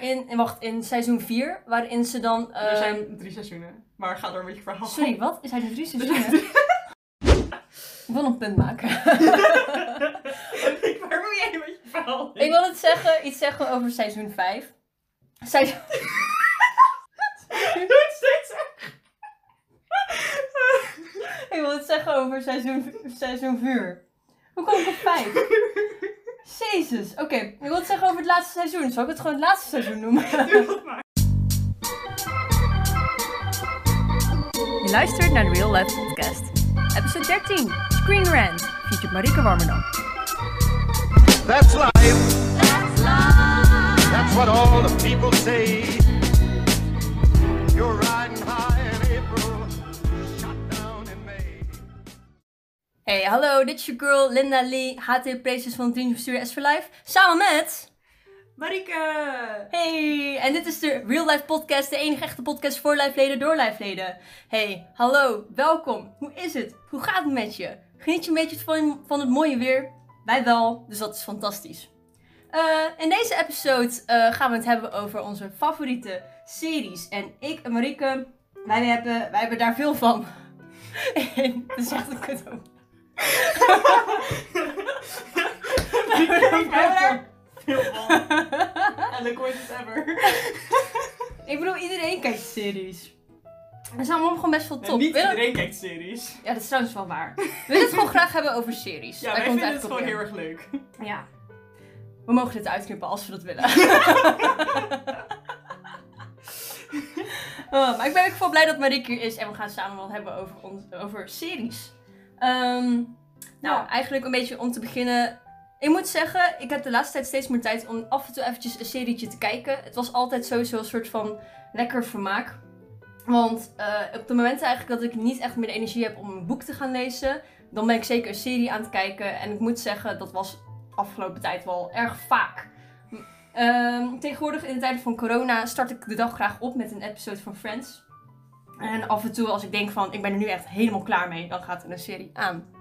waarin, wacht, in seizoen 4, waarin ze dan... Er ehm, zijn drie seizoenen. Maar ga door met je verhaal. Sorry, wat? Is hij de drie seizoenen? Ik wil een punt maken. Waar wil jij met je verhaal? Ik wil het zeggen, iets zeggen over seizoen 5. Seizoen... Doe het steeds. Ik wil het zeggen over seizoen, seizoen 4. Hoe kom ik op 5? Jezus, oké. Ik wil het zeggen over het laatste seizoen. Zal ik het gewoon het laatste seizoen noemen? Doe dat maar. Je luistert naar de Real Life Podcast. Episode 13, Screen Rant, featured Marike Warmerdam. That's life. That's what all the people say. Hey, hallo, dit is je girl Linda Lee, HT Places van Dream Studio S for Life. Samen met... Marike! Hey, en dit is de Real Life Podcast, de enige echte podcast voor lijfleden door lijfleden. Hey, hallo, welkom. Hoe is het? Hoe gaat het met je? Geniet je een beetje van, van het mooie weer? Wij wel, dus dat is fantastisch. Eh, in deze episode eh, gaan we het hebben over onze favoriete series. En ik en Marieke, wij hebben, wij hebben daar veel van. En dat is echt een kut Ik daar veel van. En the quickest ever. Ik bedoel, iedereen kijkt series. Er zijn allemaal gewoon best wel En top. niet Willen- iedereen kijkt series. Ja, dat is trouwens wel waar. We willen het gewoon graag hebben over series. Ja, Daar wij komt vinden het eigenlijk gewoon op heel erg leuk. Ja. We mogen dit uitknippen als we dat willen. Oh, maar ik ben ook wel blij dat Marieke hier is en we gaan samen wat hebben over, ons, over series. Ehm, nou, Ja. eigenlijk een beetje om te beginnen. Ik moet zeggen, ik heb de laatste tijd steeds meer tijd om af en toe eventjes een serietje te kijken. Het was altijd sowieso een soort van lekker vermaak. Want eh, op de momenten eigenlijk dat ik niet echt meer de energie heb om een boek te gaan lezen, dan ben ik zeker een serie aan het kijken. En ik moet zeggen, dat was afgelopen tijd wel erg vaak. Ehm, tegenwoordig in de tijden van corona start ik de dag graag op met een episode van Friends. En af en toe als ik denk van, ik ben er nu echt helemaal klaar mee, dan gaat een serie aan.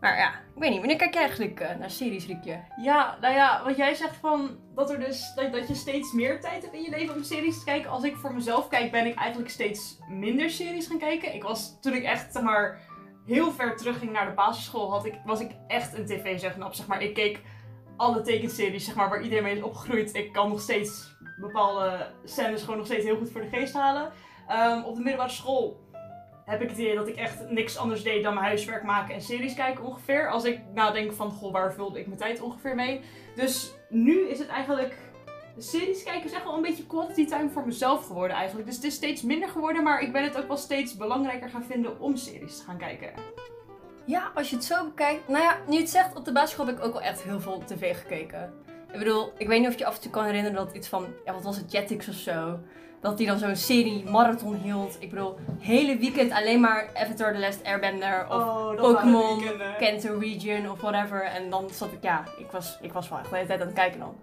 Maar ja, ik weet niet, wanneer kijk jij eigenlijk eh, naar series, Riekje? Ja, nou ja, wat jij zegt van dat, er dus, dat, dat je steeds meer tijd hebt in je leven om series te kijken. Als ik voor mezelf kijk, ben ik eigenlijk steeds minder series gaan kijken. Ik was, toen ik echt, zeg maar, heel ver terugging naar de basisschool, had ik, was ik echt een tv-zegnap. Zeg maar, ik keek alle tekenseries, zeg maar, waar iedereen mee is opgegroeid. Ik kan nog steeds bepaalde scènes gewoon nog steeds heel goed voor de geest halen. Ehm, op de middelbare school heb ik het idee dat ik echt niks anders deed dan mijn huiswerk maken en series kijken ongeveer. Als ik nadenk van, goh, waar vulde ik mijn tijd ongeveer mee? Dus nu is het eigenlijk... De series kijken is echt wel een beetje quality time voor mezelf geworden eigenlijk. Dus het is steeds minder geworden, maar ik ben het ook wel steeds belangrijker gaan vinden om series te gaan kijken. Ja, als je het zo bekijkt. Nou ja, nu het zegt, op de basisschool heb ik ook wel echt heel veel tv gekeken. Ik bedoel, ik weet niet of je af en toe kan herinneren dat iets van, ja, wat was het, Jetix of zo. Dat die dan zo'n serie marathon hield. Ik bedoel, hele weekend alleen maar Avatar The Last Airbender of Oh, Pokémon, Kanto Region of whatever. En dan zat ik, ja, ik was, ik was wel echt de hele tijd aan het kijken dan.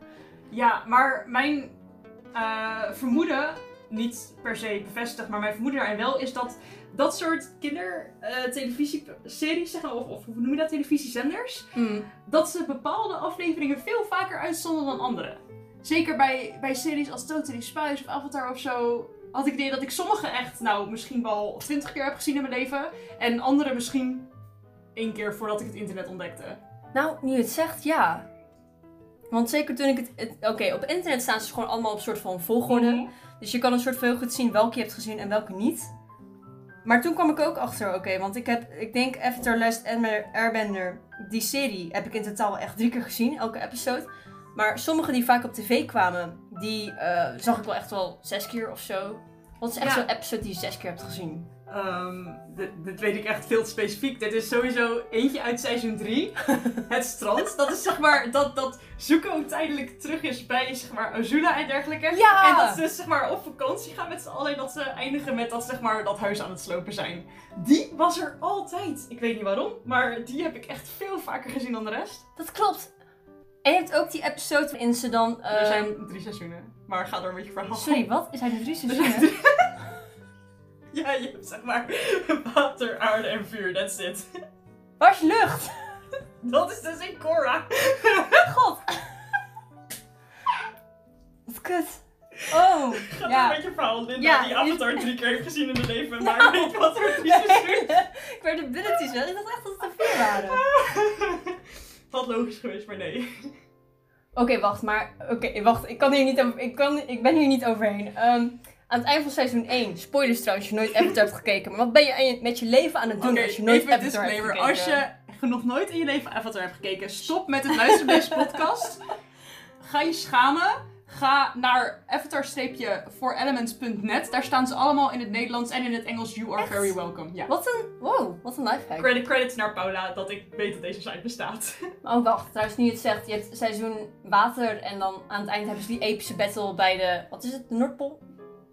Ja, maar mijn eh, vermoeden, niet per se bevestigd, maar mijn vermoeden daarin wel, is dat dat soort kindertelevisieseries, zeggen of, of hoe noem je dat, televisiezenders, Hmm. dat ze bepaalde afleveringen veel vaker uitzonden dan andere. Zeker bij, bij series als Totally Spies of Avatar of zo, had ik het idee dat ik sommige echt, nou, misschien wel twintig keer heb gezien in mijn leven. En andere misschien één keer voordat ik het internet ontdekte. Nou, nu je het zegt, ja. Want zeker toen ik het... het- Oké, op internet staan ze gewoon allemaal op soort van volgorde. Mhm. Dus je kan een soort van heel goed zien welke je hebt gezien en welke niet. Maar toen kwam ik ook achter, oké, want ik heb, ik denk Avatar Last Airbender, die serie, heb ik in totaal echt drie keer gezien, elke episode. Maar sommige die vaak op tv kwamen, die eh, zag ik wel echt wel zes keer of zo. Wat is echt Ja. zo'n episode die je zes keer hebt gezien? Ehm, dit, weet ik echt veel te specifiek. Dit is sowieso eentje uit seizoen 3. het strand. Dat is zeg maar dat, dat Zuko tijdelijk terug is bij zeg maar Azula en dergelijke. Ja! En dat ze zeg maar op vakantie gaan met z'n allen. En dat ze eindigen met dat zeg maar dat huis aan het slopen zijn. Die was er altijd. Ik weet niet waarom. Maar die heb ik echt veel vaker gezien dan de rest. Dat klopt. En je hebt ook die episode waarin ze dan... er ehm, zijn drie seizoenen. Maar ga door met je verhaal. Sorry, wat? Is hij de drie Er zijn seizoenen? drie- Ja, je hebt zeg maar water, aarde en vuur. That's it. Waar is lucht? Dat is dus in Korra. God. Wat kut. Oh, Ga ja. door met je verhaal. Linda Ja, die Avatar drie keer heeft gezien in haar leven. Nou. Maar weet wat er drie seizoenen. ik werd de billetjes wel. Ik dacht echt dat het te veel waren. Logisch geweest, maar nee. Oké, wacht, maar... Oké, wacht. Ik, kan hier niet over, ik, kan, ik ben hier niet overheen. Ehm, aan het eind van seizoen 1, spoilers trouwens, als je nooit Avatar hebt gekeken. Maar wat ben je met je leven aan het doen als je nooit even Avatar hebt disclaimer. gekeken? Als je nog nooit in je leven Avatar hebt gekeken, stop met het luisteren naar deze podcast. Ga je schamen. Ga naar avatar-forelements.net. Daar staan ze allemaal in het Nederlands en in het Engels. You are Echt? very welcome. Ja. Wat een... Wow, wat een lifehack. Credit, credits naar Paula dat ik weet dat deze site bestaat. Oh, wacht. Trouwens, nu je het zegt. Je hebt seizoen water en dan aan het eind hebben ze die epische battle bij de... Wat is het? De Noordpool?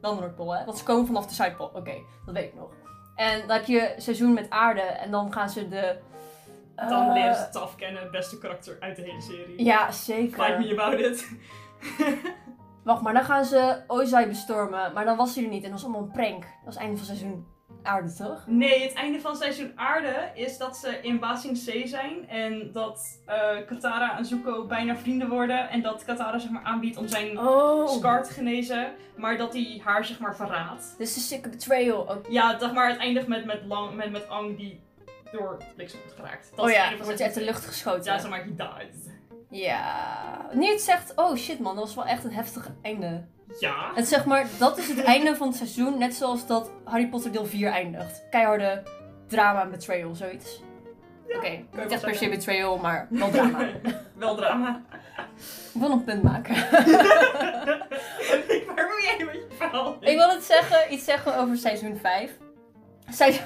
Wel de Noordpool, hè? Want ze komen vanaf de Zuidpool. Oké, dat weet ik nog. En dan heb je seizoen met aarde en dan gaan ze de... Dan eh, leren ze het beste karakter uit de hele serie. Ja, Fight zeker. me about it. Wacht, maar dan gaan ze Ozai bestormen. Maar dan was hij er niet en dat was allemaal een prank. Dat was het einde van seizoen aarde, toch? Nee, het einde van seizoen aarde is dat ze in Basing C zijn. En dat eh, Katara en Zuko bijna vrienden worden. En dat Katara zeg maar aanbiedt om zijn Oh. scar te genezen. Maar dat hij haar zeg maar verraadt. Is een sick betrayal. Oké. Ja, zeg maar het eindigt met, met, lang, met, met Ang die door bliksem wordt geraakt. Dat Oh ja, wordt uit de lucht geschoten. Ja, zeg maar, he died. Ja. Nu het zegt, oh shit man, dat was wel echt een heftig einde. Ja. Het zeg maar, dat is het einde van het seizoen, net zoals dat Harry Potter deel 4 eindigt. Keiharde drama en betrayal, zoiets. Oké, wel niet echt per se betrayal, maar wel drama. Wel drama. Ik wil een punt maken. Waar wil jij met je verhaal? Ik wil het zeggen, iets zeggen over seizoen 5. Seizoen...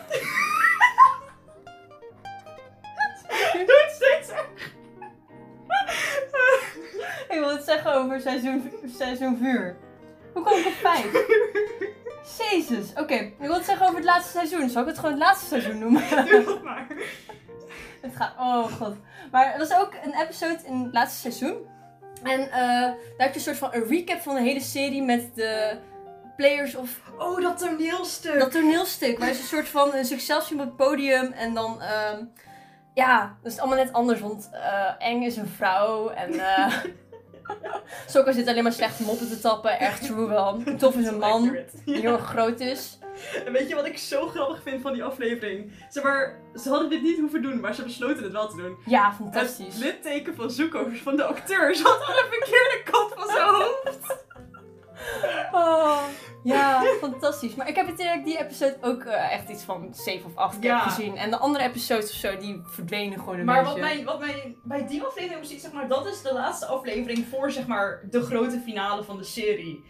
Doe het steeds erg. Ik wil het zeggen over seizoen, seizoen 4. Hoe kom ik op 5? Jezus, oké. Ik wil het zeggen over het laatste seizoen. Zal ik het gewoon het laatste seizoen noemen? Doe dat maar. Het gaat, oh god. Maar er was ook een episode in het laatste seizoen. En eh, daar heb je een soort van een recap van de hele serie met de players of Oh, dat toneelstuk. dat toneelstuk. Waar ze een soort van zichzelf zien op het podium. En dan, ehm, ja, dat is het allemaal net anders. Want eh, Eng is een vrouw en Sokka zit alleen maar slecht moppen te tappen. Erg true wel. Tof is een man die heel erg groot is. En weet je wat ik zo grappig vind van die aflevering? Zeg maar, ze hadden dit niet hoeven doen, maar ze besloten het wel te doen. Ja, Het fantastisch. litteken van Zuko, van de acteur, zat aan de verkeerde kant van zijn hoofd. Oh, ja, fantastisch. Maar ik heb het direct die episode ook eh, echt iets van 7 of 8 keer Ja. gezien. En de andere episodes of zo, die verdwenen gewoon een Maar wat beetje. mij, wat mij bij die aflevering precies, zeg maar, dat is de laatste aflevering voor zeg maar de grote finale van de serie.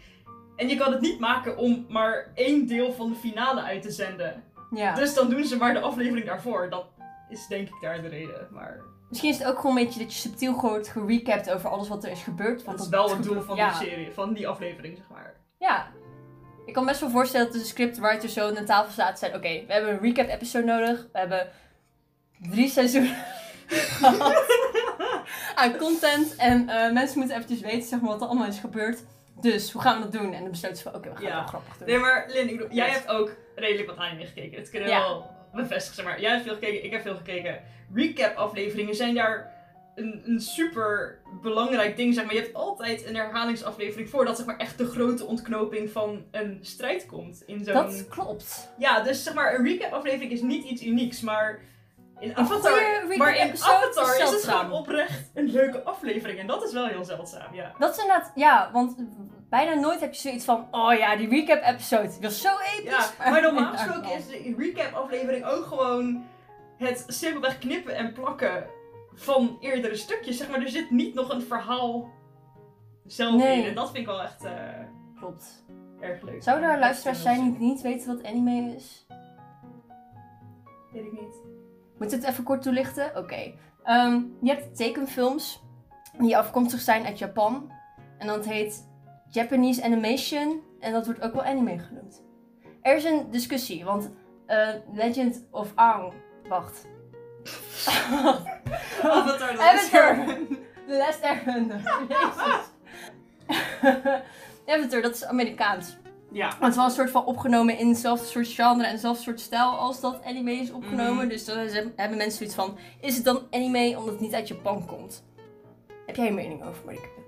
En je kan het niet maken om maar één deel van de finale uit te zenden. Ja. Dus dan doen ze maar de aflevering daarvoor. Dat is denk ik daar de reden. Maar Misschien is het ook gewoon een beetje dat je subtiel wordt gerecapt over alles wat er is gebeurd. Want dat is wel het doel van ja. die serie, van die aflevering, zeg maar. Ja. Ik kan best wel voorstellen dat de scriptwriter zo aan tafel staat en zei: Oké, we hebben een recap episode nodig. We hebben drie seizoenen gehad aan content. En eh, mensen moeten eventjes weten zeg maar, wat er allemaal is gebeurd. Dus hoe gaan we dat doen? En dan besloten ze van: Oké, we gaan Ja. het wel grappig doen. Nee, maar Lin, ik bedoel, jij Yes. hebt ook redelijk wat anime gekeken. Dat kunnen Ja. wel bevestigen, zeg maar. Jij hebt veel gekeken, ik heb veel gekeken. Recap afleveringen zijn daar een, een super belangrijk ding, zeg maar. Je hebt altijd een herhalingsaflevering voordat zeg maar echt de grote ontknoping van een strijd komt. In zo'n... Dat klopt. Ja, dus zeg maar, een recap aflevering is niet iets unieks, maar in Avatar... Maar in Avatar is is het gewoon oprecht een leuke aflevering. En dat is wel heel zeldzaam, ja. Dat is inderdaad, ja, want bijna nooit heb je zoiets van: Oh ja, die recap episode die was zo episch. Ja, maar normaal gesproken is de recap aflevering ook gewoon het simpelweg knippen en plakken van eerdere stukjes. Zeg maar, er zit niet nog een verhaal zelf Nee. in. En dat vind ik wel echt eh, Klopt. erg leuk. Zouden er luisteraars is zijn die niet weten wat anime is? Weet ik niet. Moet ik het even kort toelichten? Oké. Ehm, je hebt tekenfilms die afkomstig zijn uit Japan. En dat heet Japanese Animation. En dat wordt ook wel anime genoemd. Er is een discussie, want eh, Legend of Aang... Wacht. Avatar, dat is Avatar. er. The Last Airbender. Jezus. Avatar, dat is Amerikaans. Ja. Maar het is wel een soort van opgenomen in hetzelfde soort genre en hetzelfde soort stijl als dat anime is opgenomen. Mhm. Dus dan hebben mensen zoiets van, is het dan anime omdat het niet uit Japan komt? Heb jij een mening over, Marike?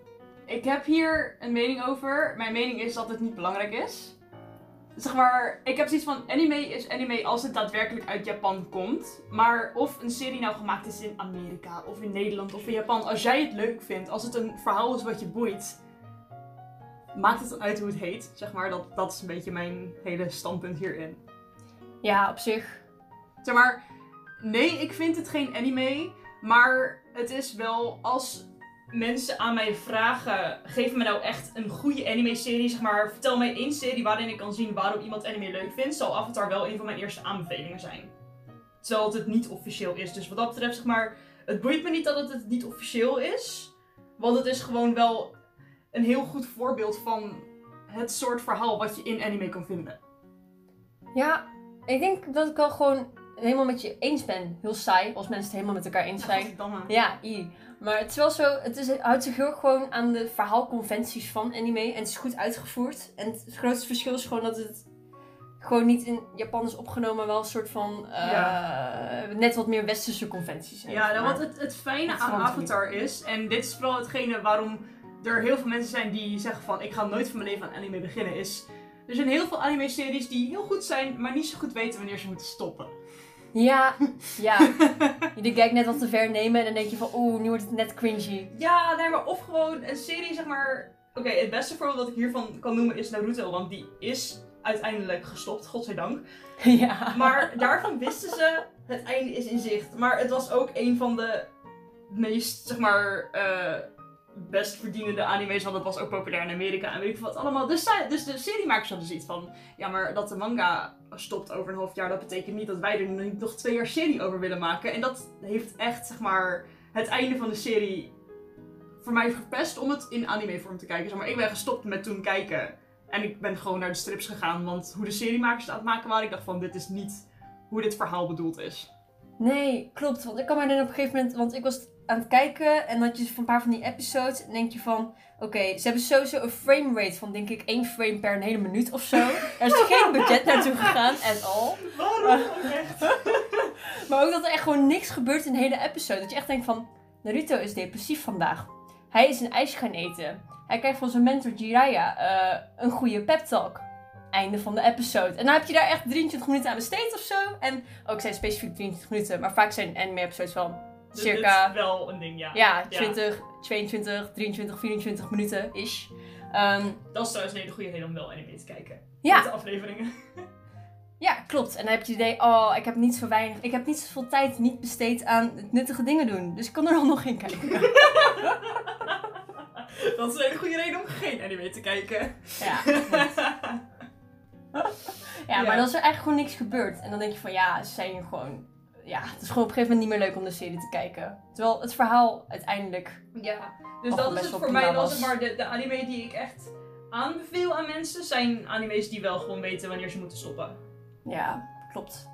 Ik heb hier een mening over. Mijn mening is dat het niet belangrijk is. Zeg maar, ik heb zoiets van, anime is anime als het daadwerkelijk uit Japan komt. Maar of een serie nou gemaakt is in Amerika, of in Nederland, of in Japan. Als jij het leuk vindt, als het een verhaal is wat je boeit, maakt het dan uit hoe het heet. Zeg maar, dat, dat is een beetje mijn hele standpunt hierin. Ja, op zich. Zeg maar, nee, ik vind het geen anime. Maar het is wel als mensen aan mij vragen: geef me nou echt een goede anime-serie. Zeg maar, vertel mij één serie waarin ik kan zien waarom iemand anime leuk vindt. Zal Avatar wel een van mijn eerste aanbevelingen zijn. Terwijl het het niet officieel is. Dus wat dat betreft, zeg maar, het boeit me niet dat het het niet officieel is. Want het is gewoon wel een heel goed voorbeeld van het soort verhaal wat je in anime kan vinden. Ja, ik denk dat ik wel gewoon helemaal met je eens ben. Heel saai, als mensen het helemaal met elkaar eens zijn. Ja, i. Maar het is wel zo, het, is, het houdt zich heel gewoon aan de verhaalconventies van anime. En het is goed uitgevoerd. En het grootste verschil is gewoon dat het gewoon niet in Japan is opgenomen, wel een soort van eh, net wat meer westerse conventies. heeft. Ja, nou, Maar- wat het, het fijne Het aan Avatar is, en dit is vooral hetgene waarom er heel veel mensen zijn die zeggen van ik ga nooit van mijn leven aan anime beginnen, is er zijn heel veel anime-series die heel goed zijn, maar niet zo goed weten wanneer ze moeten stoppen. Ja, ja. Je kijkt net wat te ver nemen en dan denk je van, oeh, nu wordt het net cringy. Ja, nee, maar of gewoon een serie, zeg maar. Oké, het beste voorbeeld dat ik hiervan kan noemen is Naruto, want die is uiteindelijk gestopt, godzijdank. ja. Maar daarvan wisten ze, het einde is in zicht. Maar het was ook een van de meest, zeg maar, eh, best verdienende anime's. Want het was ook populair in Amerika en weet ik veel wat allemaal. Dus, zij- dus de seriemakers hadden zoiets van, ja maar dat de manga stopt over een half jaar, dat betekent niet dat wij er nu nog twee jaar serie over willen maken. En dat heeft echt, zeg maar, het einde van de serie voor mij verpest om het in animevorm te kijken. Zeg maar, ik ben gestopt met toen kijken. En ik ben gewoon naar de strips gegaan, want hoe de seriemakers het aan het maken waren, ik dacht van, dit is niet hoe dit verhaal bedoeld is. Nee, klopt. Want ik kan me herinneren op een gegeven moment, want ik was aan het kijken en dan had je van een paar van die episodes. En denk je van, oké, ze hebben sowieso een framerate van denk ik één frame per een hele minuut of zo. Er is geen budget naartoe gegaan, at all. Waarom ook echt? Maar ook dat er echt gewoon niks gebeurt in de hele episode. Dat je echt denkt van, Naruto is depressief vandaag. Hij is een ijs gaan eten. Hij krijgt van zijn mentor Jiraiya eh, een goede pep talk. Einde van de episode. En dan heb je daar echt 23 minuten aan besteed of zo. En ook zijn specifiek 23 minuten. Maar vaak zijn anime episodes wel Dus dit circa is wel een ding, ja. ja, 20, 22, 23, 24 minuten is. Ehm, Dat is trouwens een hele goede reden om wel anime te kijken. Ja. Met de afleveringen. ja, klopt. En dan heb je het idee, oh, ik heb niet zo weinig, ik heb niet zoveel tijd niet besteed aan nuttige dingen doen. Dus ik kan er dan nog in kijken. dat is een hele goede reden om geen anime te kijken. Ja, ja, maar Ja. dan is er eigenlijk gewoon niks gebeurd. En dan denk je van, ja, ze zijn hier gewoon... Ja, het is gewoon op een gegeven moment niet meer leuk om de serie te kijken. Terwijl het verhaal uiteindelijk... Ja. Dus dat is het voor mij zeg maar de, de anime die ik echt aanbeveel aan mensen. Zijn anime's die wel gewoon weten wanneer ze moeten stoppen. Ja, klopt.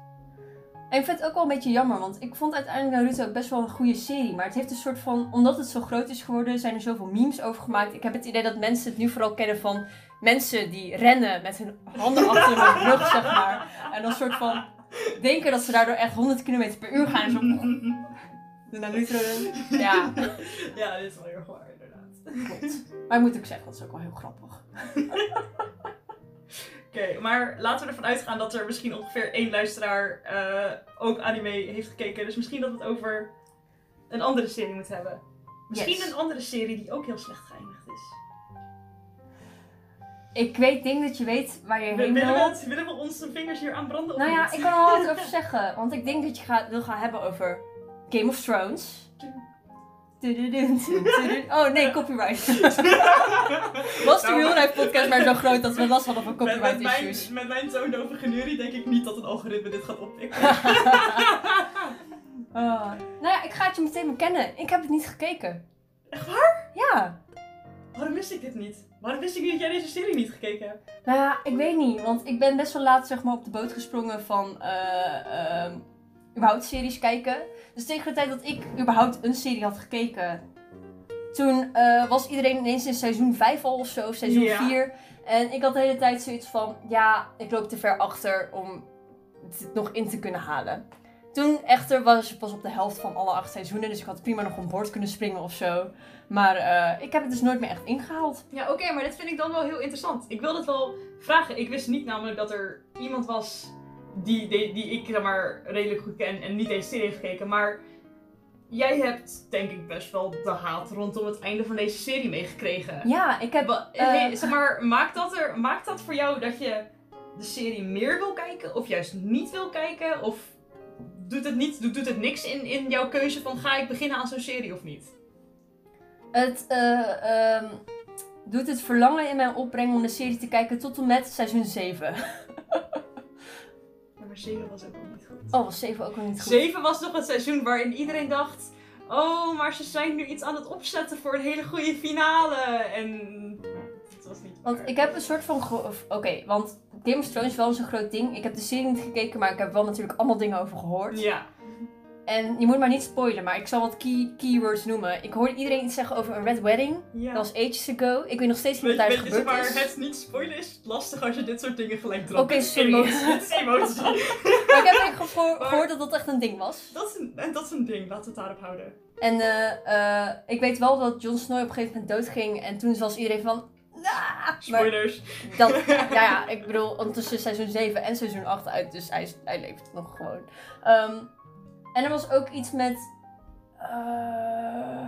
En ik vind het ook wel een beetje jammer, want ik vond uiteindelijk Naruto best wel een goede serie. Maar het heeft een soort van, omdat het zo groot is geworden, zijn er zoveel memes over gemaakt. Ik heb het idee dat mensen het nu vooral kennen van mensen die rennen met hun handen achter hun rug, zeg maar. En dan soort van denken dat ze daardoor echt 100 km per uur gaan. En zo, de Naruto. Ja, ja, dit is wel heel erg waar, inderdaad. klopt. Maar ik moet ook zeggen, dat is ook wel heel grappig. Oké, maar laten we ervan uitgaan dat er misschien ongeveer één luisteraar eh, ook anime heeft gekeken. Dus misschien dat we het over een andere serie moeten hebben. Misschien Yes. een andere serie die ook heel slecht geëindigd. Ik weet, denk dat je weet waar je heen Willen we, wil. willen we onze vingers hier aan branden? of Nou ja, ik kan er wel wat over zeggen. Want ik denk dat je gaat, wil gaan hebben over Game of Thrones. Oh nee, copyright. Was de Nou, Real Life podcast maar zo groot dat we last hadden van met, met, copyright mijn, issues. met mijn toondove genurie denk ik niet dat het algoritme dit gaat oppikken. Oh. Nou ja, ik ga het je meteen bekennen. Ik heb het niet gekeken. Echt waar? Ja. Waarom wist ik dit niet? Waarom wist ik niet dat jij deze serie niet gekeken hebt? Nou ja, ik weet niet. Want ik ben best wel laat zeg maar, op de boot gesprongen van eh, ehm, überhaupt series kijken. Dus tegen de tijd dat ik überhaupt een serie had gekeken, toen eh, was iedereen ineens in seizoen 5 al of zo, of seizoen Ja. 4. En ik had de hele tijd zoiets van, ja, ik loop te ver achter om het nog in te kunnen halen. Toen echter was je pas op de helft van alle acht seizoenen. Dus ik had prima nog om boord kunnen springen of zo. Maar eh, ik heb het dus nooit meer echt ingehaald. Ja, oké, maar dit vind ik dan wel heel interessant. Ik wil het wel vragen. Ik wist niet namelijk dat er iemand was die, die, die ik zeg maar redelijk goed ken en niet deze serie heeft gekeken. Maar jij hebt denk ik best wel de haat rondom het einde van deze serie meegekregen. Ja, ik heb... Wa- eh, zeg maar, maakt dat, er, maakt dat voor jou dat je de serie meer wil kijken of juist niet wil kijken? Of doet het, niet, doet, doet het niks in, in jouw keuze van ga ik beginnen aan zo'n serie of niet? Het eh, ehm, doet het verlangen in mij opbrengen om de serie te kijken tot en met seizoen 7. Ja, maar 7 was ook al niet goed. Oh, was 7 ook nog niet goed? 7 was nog het seizoen waarin iedereen dacht: Oh, maar ze zijn nu iets aan het opzetten voor een hele goede finale. En. Want ik heb een soort van... Oké, want Game of Thrones is wel zo'n groot ding. Ik heb de serie niet gekeken, maar ik heb wel natuurlijk allemaal dingen over gehoord. Ja. En je moet maar niet spoilen, maar ik zal wat key, keywords noemen. Ik hoorde iedereen iets zeggen over een Red Wedding. ja. Dat was ages ago. Ik weet nog steeds niet wat daar weet is gebeurd maar, het niet spoilen is lastig als je dit soort dingen gelijk dropt. Oké, is sorry. Het is emotie. Maar ik heb eigenlijk gehoor- Maar- gehoord dat dat echt een ding was. dat, is een, en dat is een ding, laten we het daarop houden. En eh, eh, ik weet wel dat Jon Snow op een gegeven moment doodging. En toen was iedereen van... Maar Spoilers. dat, ja, ja, ik bedoel, ondertussen is seizoen 7 en seizoen 8 uit. Dus hij, hij leeft nog gewoon. Ehm, en er was ook iets met... eh,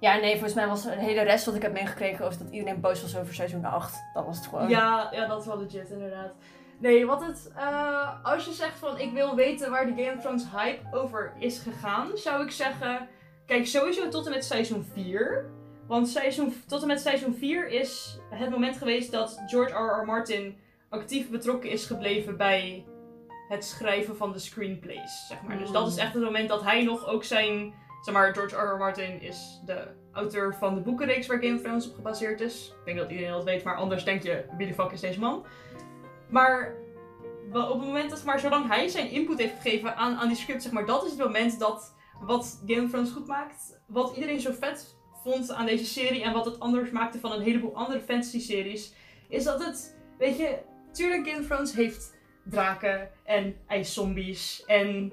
Ja, nee, volgens mij was de hele rest wat ik heb meegekregen... was dat iedereen boos was over seizoen 8. Dat was het gewoon. Ja, ja, dat is wel legit inderdaad. Nee, wat het, eh, als je zegt van ik wil weten waar de Game of Thrones hype over is gegaan, zou ik zeggen, kijk sowieso tot en met seizoen 4. Want seizoen, tot en met seizoen 4 is het moment geweest dat George R. R. Martin actief betrokken is gebleven bij het schrijven van de screenplays, zeg maar. Dus dat is echt het moment dat hij nog ook zijn, zeg maar, George R. R. Martin is de auteur van de boekenreeks waar Game of Thrones op gebaseerd is. Ik denk dat iedereen dat weet, maar anders denk je, wie de fuck is deze man? Maar wel op het moment dat, maar zolang hij zijn input heeft gegeven aan, aan die script, zeg maar, dat is het moment dat wat Game of Thrones goed maakt. Wat iedereen zo vet vond aan deze serie en wat het anders maakte van een heleboel andere fantasy-series, is dat het, weet je, tuurlijk Game of Thrones heeft draken en ijszombies en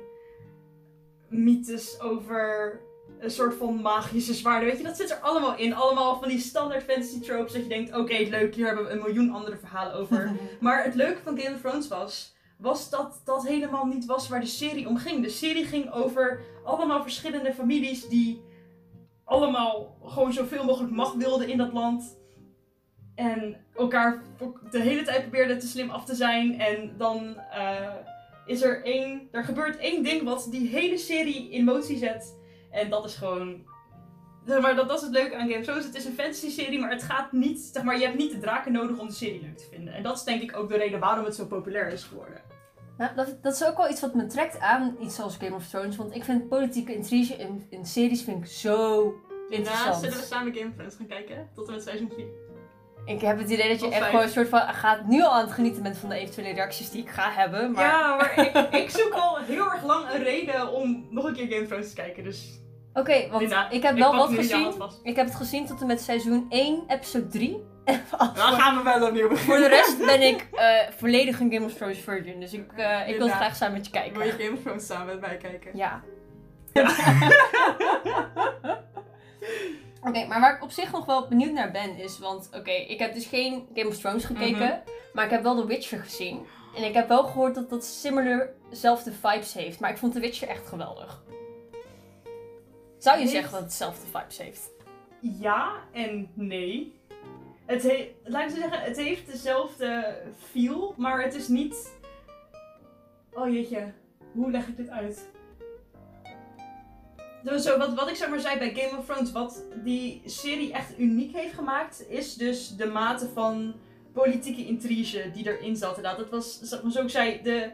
mythes over een soort van magische zwaarden. Weet je, dat zit er allemaal in. Allemaal van die standaard fantasy tropes dat je denkt, oké, leuk, hier hebben we een miljoen andere verhalen over. Maar het leuke van Game of Thrones was, was dat dat helemaal niet was waar de serie om ging. De serie ging over allemaal verschillende families die allemaal gewoon zoveel mogelijk macht wilden in dat land. En elkaar de hele tijd probeerden te slim af te zijn. En dan eh, is er één, er gebeurt één ding wat die hele serie in motie zet. En dat is gewoon maar, dat, dat is het leuke aan Game of Thrones. Het is een fantasy-serie, maar het gaat niet... Zeg maar, je hebt niet de draken nodig om de serie leuk te vinden. En dat is denk ik ook de reden waarom het zo populair is geworden. Nou, dat, dat is ook wel iets wat me trekt aan iets zoals Game of Thrones. Want ik vind politieke intrige in, in series vind ik zo interessant. zullen we samen Game of Thrones gaan kijken? Tot en met seizoen 4. Ik heb het idee dat je Of echt gewoon een soort van gaat nu al aan het genieten bent van de eventuele reacties die ik ga hebben. Maar Ja, maar ik, ik zoek al heel erg lang een reden om nog een keer Game of Thrones te kijken. Dus oké, want Linda, ik heb wel wat gezien. Ik heb het gezien tot en met seizoen 1, episode 3. Dan gaan we wel opnieuw beginnen. voor de rest ben ik eh, volledig een Game of Thrones virgin. Dus ik, eh, ik wil het graag samen met je kijken. Wil je Game of Thrones samen met mij kijken? Ja. Oké, maar waar ik op zich nog wel benieuwd naar ben is, want oké, ik heb dus geen Game of Thrones gekeken, Mhm. maar ik heb wel The Witcher gezien. En ik heb wel gehoord dat dat similar dezelfde vibes heeft, maar ik vond The Witcher echt geweldig. Zou je zeggen dat het dezelfde vibes heeft? Ja en nee. Het he- laat ik zo zeggen, het heeft dezelfde feel, maar het is niet. Oh jeetje, hoe leg ik dit uit? Dus wat, wat ik zeg maar zei bij Game of Thrones, wat die serie echt uniek heeft gemaakt, is dus de mate van politieke intrige die erin zat. Inderdaad, dat was, zoals ik zei, de,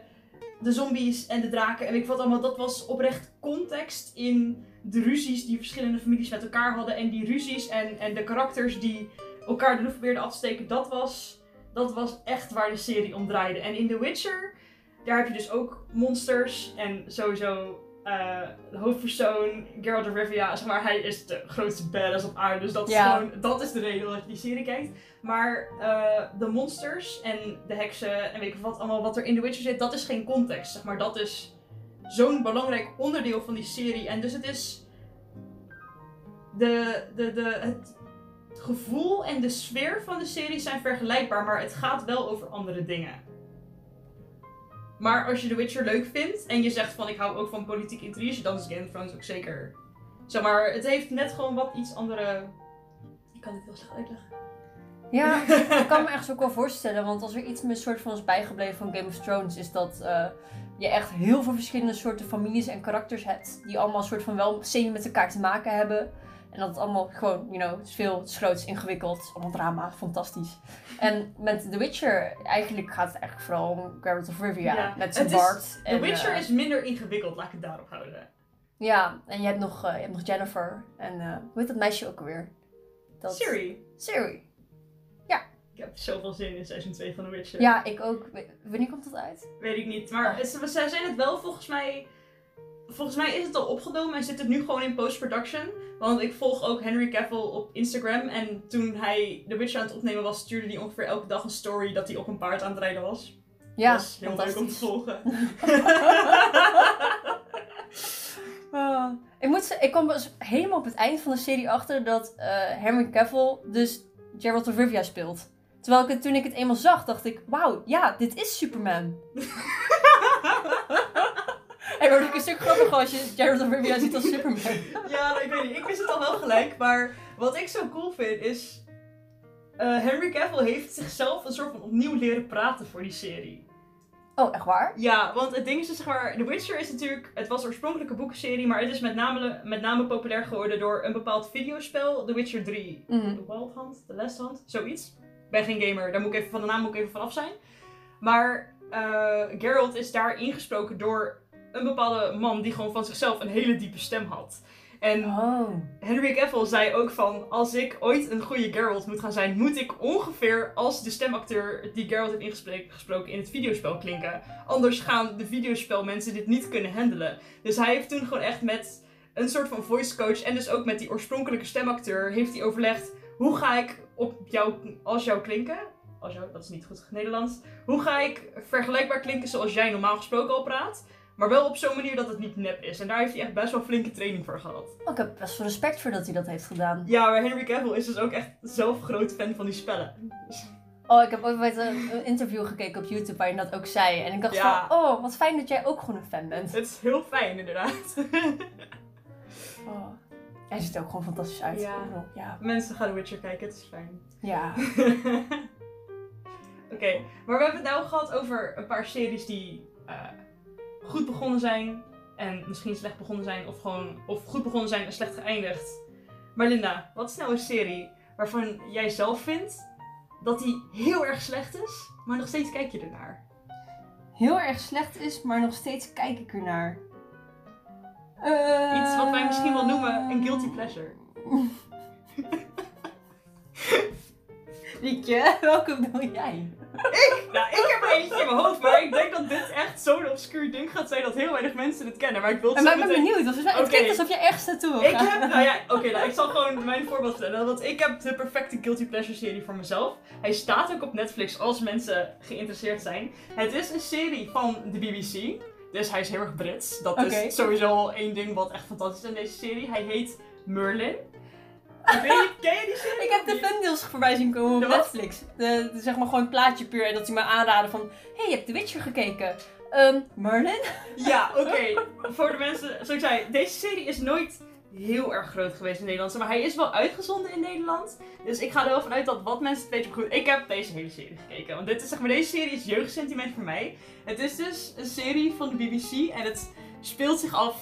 de zombies en de draken en ik wat allemaal, dat was oprecht context in de ruzies die verschillende families met elkaar hadden. En die ruzies en, en de karakters die elkaar de loef probeerden af te steken, dat was, dat was echt waar de serie om draaide. En in The Witcher, daar heb je dus ook monsters en sowieso eh, de hoofdpersoon, Geralt of Rivia, zeg maar, hij is de grootste badass op aarde. Dus dat is gewoon, dat is de reden waarom je die serie kijkt. Maar eh, de monsters en de heksen en weet ik wat allemaal wat er in The Witcher zit, dat is geen context. Zeg maar, dat is zo'n belangrijk onderdeel van die serie. En dus het is. De, de, de, het gevoel en de sfeer van de serie zijn vergelijkbaar, maar het gaat wel over andere dingen. Maar als je The Witcher leuk vindt en je zegt van ik hou ook van politieke intrige, dan is Game of Thrones ook zeker. Zeg maar, het heeft net gewoon wat iets andere. Ik kan het heel slecht uitleggen. Ja, ik kan me echt ook wel voorstellen. Want als er iets me soort van is bijgebleven van Game of Thrones, is dat eh, je echt heel veel verschillende soorten families en karakters hebt. Die allemaal soort van wel semi met elkaar te maken hebben. En dat het allemaal gewoon, you know, het is veel, het is groot, het is ingewikkeld, allemaal drama, fantastisch. En met The Witcher, eigenlijk gaat het eigenlijk vooral om Geralt of Rivia. Ja, Met zijn. The Witcher eh, is minder ingewikkeld, laat ik het daarop houden. Ja, en je hebt nog, eh, je hebt nog Jennifer. En eh, hoe heet dat meisje ook alweer? Dat... Siri. Siri. Ik heb zoveel zin in seizoen 2 van The Witcher. Ja, ik ook. Wanneer komt dat uit? Weet ik niet. Maar Oh. ze zijn het wel volgens mij. Volgens mij is het al opgenomen en zit het nu gewoon in post-production. Want ik volg ook Henry Cavill op Instagram. En toen hij The Witcher aan het opnemen was, stuurde hij ongeveer elke dag een story dat hij op een paard aan het rijden was. Ja, dat is heel leuk om te volgen. Ah. ik, moet ik kwam dus helemaal op het eind van de serie achter dat eh, Henry Cavill dus Geralt of Rivia speelt. Terwijl ik het, toen ik het eenmaal zag, dacht ik, wauw, ja, dit is Superman. en wordt ook een stuk grappiger als je of Rivia ziet als Superman. ja, ik weet niet. Ik wist het al wel gelijk. Maar wat ik zo cool vind is. eh, Henry Cavill heeft zichzelf een soort van opnieuw leren praten voor die serie. Oh, echt waar? Ja, want het ding is dus, zeg maar, The Witcher is natuurlijk, het was oorspronkelijk een boekenserie, maar het is met name, met name populair geworden door een bepaald videospel, The Witcher 3. Mhm. The Wild Hunt, The Last Hunt, zoiets. Ik ben geen gamer, daar moet ik even van de naam moet ik even vanaf zijn. Maar eh Geralt is daar ingesproken door een bepaalde man die gewoon van zichzelf een hele diepe stem had. En Oh. Henry Cavill zei ook van, als ik ooit een goede Geralt moet gaan zijn, moet ik ongeveer als de stemacteur die Geralt heeft ingesproken in het videospel klinken. Anders gaan de videospelmensen dit niet kunnen handelen. Dus hij heeft toen gewoon echt met een soort van voice coach en dus ook met die oorspronkelijke stemacteur heeft hij overlegd, hoe ga ik op jou, als jou klinken? Als jou, dat is niet goed Nederlands. Hoe ga ik vergelijkbaar klinken zoals jij normaal gesproken al praat? Maar wel op zo'n manier dat het niet nep is. En daar heeft hij echt best wel flinke training voor gehad. Oh, ik heb best wel respect voor dat hij dat heeft gedaan. Ja, maar Henry Cavill is dus ook echt zelf groot fan van die spellen. Oh, ik heb ooit bij een interview gekeken op YouTube waarin dat ook zei. En ik dacht Ja. van, oh, wat fijn dat jij ook gewoon een fan bent. Het is heel fijn, inderdaad. Oh. Hij ziet er ook gewoon fantastisch uit. Ja. Ja. Mensen gaan The Witcher kijken, het is fijn. ja. Oké, maar we hebben het nou gehad over een paar series die eh, goed begonnen zijn. En misschien slecht begonnen zijn, of gewoon of goed begonnen zijn en slecht geëindigd. Maar Linda, wat is nou een serie waarvan jij zelf vindt dat die heel erg slecht is, maar nog steeds kijk je ernaar? Heel erg slecht is, maar nog steeds kijk ik ernaar. Iets wat wij misschien wel noemen een guilty pleasure. Rietje, welke bedoel jij? Nou, ik heb er eentje in mijn hoofd, maar ik denk dat dit echt zo'n obscuur ding gaat zijn dat heel weinig mensen het kennen. Maar ik wil het En zo maar ik ben meteen... benieuwd, want het Oké. klinkt alsof je ergens naartoe wil Ik gaan. heb, nou ja, oké, nou, ik zal gewoon mijn voorbeeld vertellen. Want ik heb de perfecte Guilty Pleasure serie voor mezelf. Hij staat ook op Netflix als mensen geïnteresseerd zijn. Het is een serie van de BBC. Dus hij is heel erg Brits. Dat Oké. is sowieso al één ding wat echt fantastisch is aan deze serie. Hij heet Merlin. Ken je die serie? Ik heb de thumbnails voorbij zien komen op De? Netflix. De, de- zeg maar gewoon een plaatje puur en dat ze me aanraden van... Hé, hey, je hebt The Witcher gekeken. Ehm, Merlin? Ja, oké. Voor de mensen, zoals ik zei, deze serie is nooit heel erg groot geweest in Nederland. Maar hij is wel uitgezonden in Nederland. Dus ik ga er wel vanuit dat wat mensen het weten goed. Ik heb deze hele serie gekeken. Want dit is, zeg maar, deze serie is jeugdsentiment voor mij. Het is dus een serie van de BBC en het speelt zich af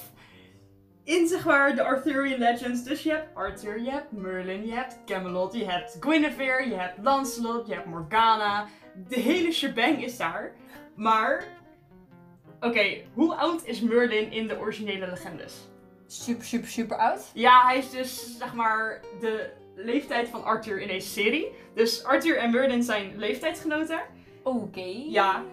in zeg maar de Arthurian Legends. Dus je hebt Arthur, je hebt Merlin, je hebt Camelot, je hebt Guinevere, je hebt Lancelot, je hebt Morgana. De hele shebang is daar. Maar Oké, hoe oud is Merlin in de originele legendes? Super, super, super oud. Ja, hij is dus zeg maar de leeftijd van Arthur in deze serie. Dus Arthur en Merlin zijn leeftijdsgenoten. Oké. Ja.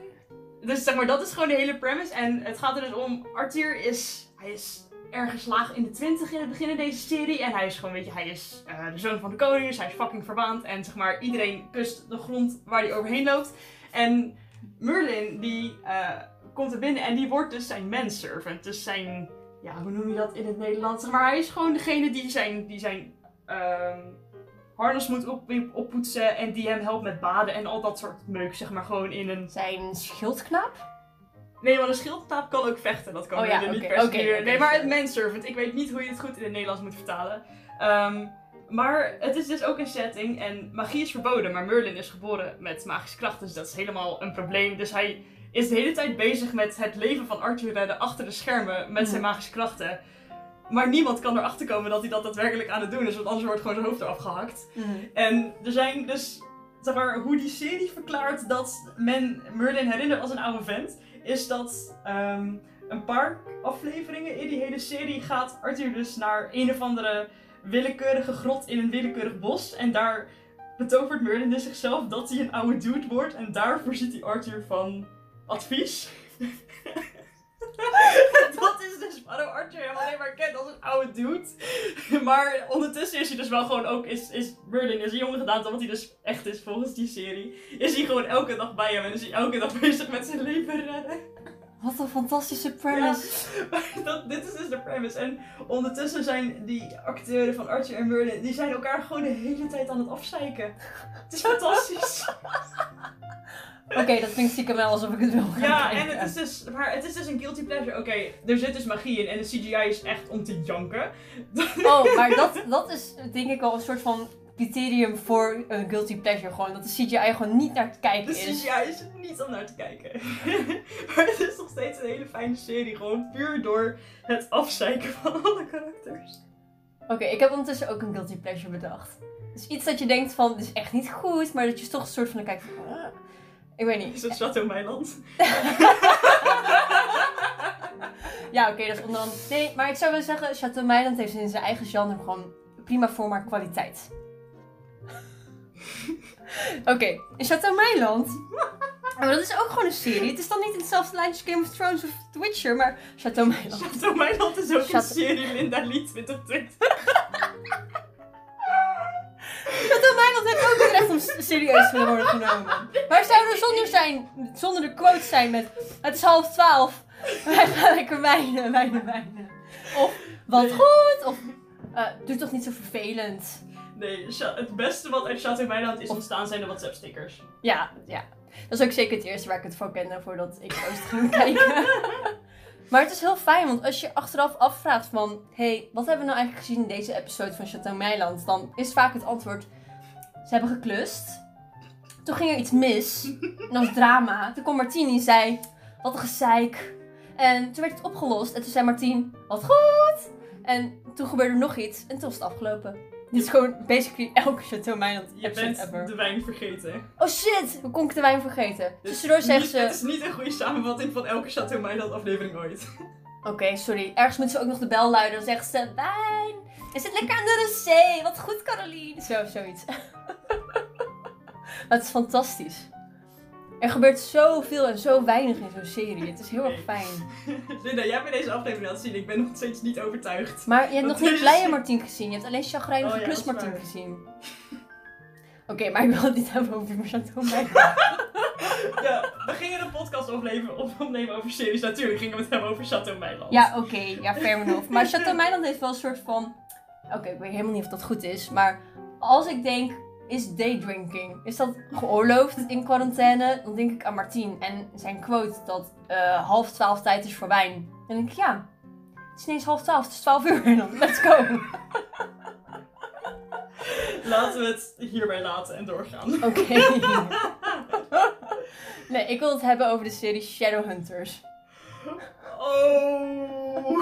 Dus zeg maar, dat is gewoon de hele premise. En het gaat er dus om, Arthur is, hij is ergens laag in de twintig in het begin in deze serie. En hij is gewoon, weet je, hij is eh, de zoon van de koning, dus hij is fucking verwaand. En zeg maar, iedereen kust de grond waar hij overheen loopt. En Merlin, die eh, komt er binnen en die wordt dus zijn manservant. Dus zijn, ja, hoe noem je dat in het Nederlands? Maar hij is gewoon degene die zijn, die zijn ehm, harnas moet op, oppoetsen en die hem helpt met baden en al dat soort meuk, zeg maar, gewoon in een... Zijn schildknaap? Nee, maar een schildknaap kan ook vechten, dat kan Oh ja, niet per se Nee, maar het manservant, ik weet niet hoe je het goed in het Nederlands moet vertalen. Ehm, maar het is dus ook een setting en magie is verboden, maar Merlin is geboren met magische krachten, dus dat is helemaal een probleem. Dus hij is de hele tijd bezig met het leven van Arthur redden achter de schermen met zijn Mhm. magische krachten. Maar niemand kan erachter komen dat hij dat daadwerkelijk aan het doen is, want anders wordt gewoon zijn hoofd eraf gehakt. En er zijn dus, zeg maar, hoe die serie verklaart dat men Merlin herinnert als een oude vent, is dat ehm, een paar afleveringen in die hele serie gaat Arthur dus naar een of andere willekeurige grot in een willekeurig bos. En daar betovert Merlin dus zichzelf dat hij een oude dude wordt. En daar voorziet hij Arthur van advies. dat waarom Arthur hem alleen maar kent als een oude dude. Maar ondertussen is hij dus wel gewoon ook, is, is Merlin is een jonge gedaante, wat hij dus echt is volgens die serie. Is hij gewoon elke dag bij hem en is hij elke dag bezig met zijn leven redden. Wat een fantastische premise. Maar dat, dit is dus de premise. En ondertussen zijn die acteuren van Arthur en Merlin, die zijn elkaar gewoon de hele tijd aan het afzeiken. Het is fantastisch. Oké, dat klinkt stiekem wel alsof ik het wil gaan Ja, en het is dus, maar het is dus een guilty pleasure. Oké, er zit dus magie in en de CGI is echt om te janken. Oh, maar dat, dat is denk ik wel een soort van criterium voor een guilty pleasure. Gewoon dat de CGI gewoon niet naar te kijken De is. CGI is niet om naar te kijken. maar het is nog steeds een hele fijne serie. Gewoon puur door het afzeiken van alle karakters. Oké, ik heb ondertussen ook een guilty pleasure bedacht. Dus iets dat je denkt van, dit is echt niet goed, maar dat je toch een soort van kijkt van, ah, ik weet Is niet. dat Chateau Meiland? Ja, oké, dat is onder andere... Nee, maar ik zou willen zeggen, Chateau Meiland heeft in zijn eigen genre gewoon prima vorm maar kwaliteit. Oké, in Chateau Meiland... Maar dat is ook gewoon een serie. Het is dan niet in hetzelfde lijntje als Game of Thrones of The Witcher, maar Chateau Meiland. Chateau Meiland is ook een serie Linda Lee 2020. Chateau Meiland heeft ook het recht om serieus te worden genomen. Waar zouden we zonder, zijn, zonder de quote zijn met het is half twaalf. Wij gaan lekker wijnen, wijnen, wijnen. Of wat goed. Of eh, doe toch niet zo vervelend. Nee, het beste wat uit Chateau Meiland is ontstaan zijn de WhatsApp stickers. Ja, ja. Dat is ook zeker het eerste waar ik het van kende voordat ik Oost ging kijken. Maar het is heel fijn, want als je achteraf afvraagt van... hey, wat hebben we nou eigenlijk gezien in deze episode van Chateau Meiland? Dan is vaak het antwoord... Ze hebben geklust. Toen ging er iets mis. En dat was drama. Toen kwam Martien en zei... Wat een gezeik. En toen werd het opgelost. En toen zei Martien... Wat goed. En toen gebeurde er nog iets. En toen was het afgelopen. Dit is gewoon basically elke Chateau Meiland Je bent ever. de wijn vergeten. Oh shit, hoe kon ik de wijn vergeten? Dit Tussendoor zegt ze... Het is niet een goede samenvatting van elke Chateau Meiland aflevering ooit. Oké, sorry. Ergens moet ze ook nog de bel luiden. Dan zegt ze... Wijn! Is het lekker aan de rosé? Wat goed, Caroline. Zo, zoiets. maar het is fantastisch. Er gebeurt zoveel en zo weinig in zo'n serie. Het is heel erg fijn. Linda, jij hebt deze aflevering laten zien. Ik ben nog steeds niet overtuigd. Maar je hebt nog niet blije Martien gezien. Je hebt alleen chagrijnige Oh ja, plus Martien waar. gezien. Oké, maar ik wil het niet hebben over Chateau Meiland. Ja, we gingen een podcast opnemen, op- opnemen over series. Natuurlijk gingen we het hebben over Chateau Meiland. Ja, oké. Ja, fair enough. Maar Chateau Meiland heeft wel een soort van... Oké, ik weet helemaal niet of dat goed is. Maar als ik denk, is daydrinking... Is dat geoorloofd in quarantaine? Dan denk ik aan Martien. En zijn quote dat eh, half twaalf tijd is voor wijn. Dan denk ik, ja... Het is niet eens half twaalf, het is twaalf uur. En dan, let's go. Laten we het hierbij laten en doorgaan. Oké. nee, ik wil het hebben over de serie Shadowhunters. Oh.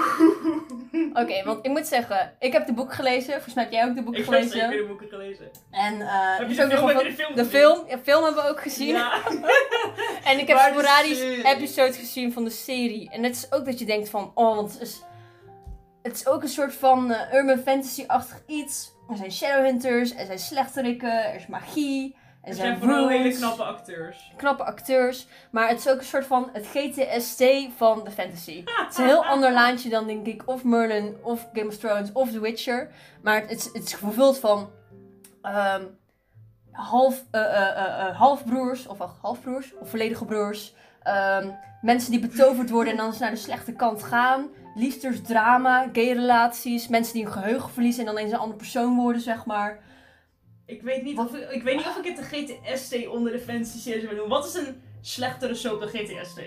Oké, want ik moet zeggen, ik heb de boek gelezen. Volgens mij heb jij ook de boek Ik heb gelezen. zeker de boeken gelezen. En eh, Heb je de ook nog film, heb de film De film, ja, film hebben we ook gezien. Ja. En ik heb sporadisch episodes gezien van de serie. En het is ook dat je denkt van, oh, want het is, het is ook een soort van eh, urban fantasy-achtig iets. Er zijn shadowhunters, er zijn slechterikken, er is magie, er, zijn vooral hele knappe acteurs. knappe acteurs. Maar het is ook een soort van het GTST van de fantasy. Het is een heel ander laantje dan denk ik of Merlin, of Game of Thrones, of The Witcher. Maar het is, het is vervuld van ehm, half, eh, eh, eh, halfbroers, of halfbroers, of volledige broers. Ehm, mensen die betoverd worden en dan eens naar de slechte kant gaan. Liefdesdrama, gay-relaties. Mensen die hun geheugen verliezen en dan eens een andere persoon worden, zeg maar. Ik weet niet of ik, weet niet of ik het de GTST onder de fantasy series wil doen. Wat is een slechtere soap dan GTST?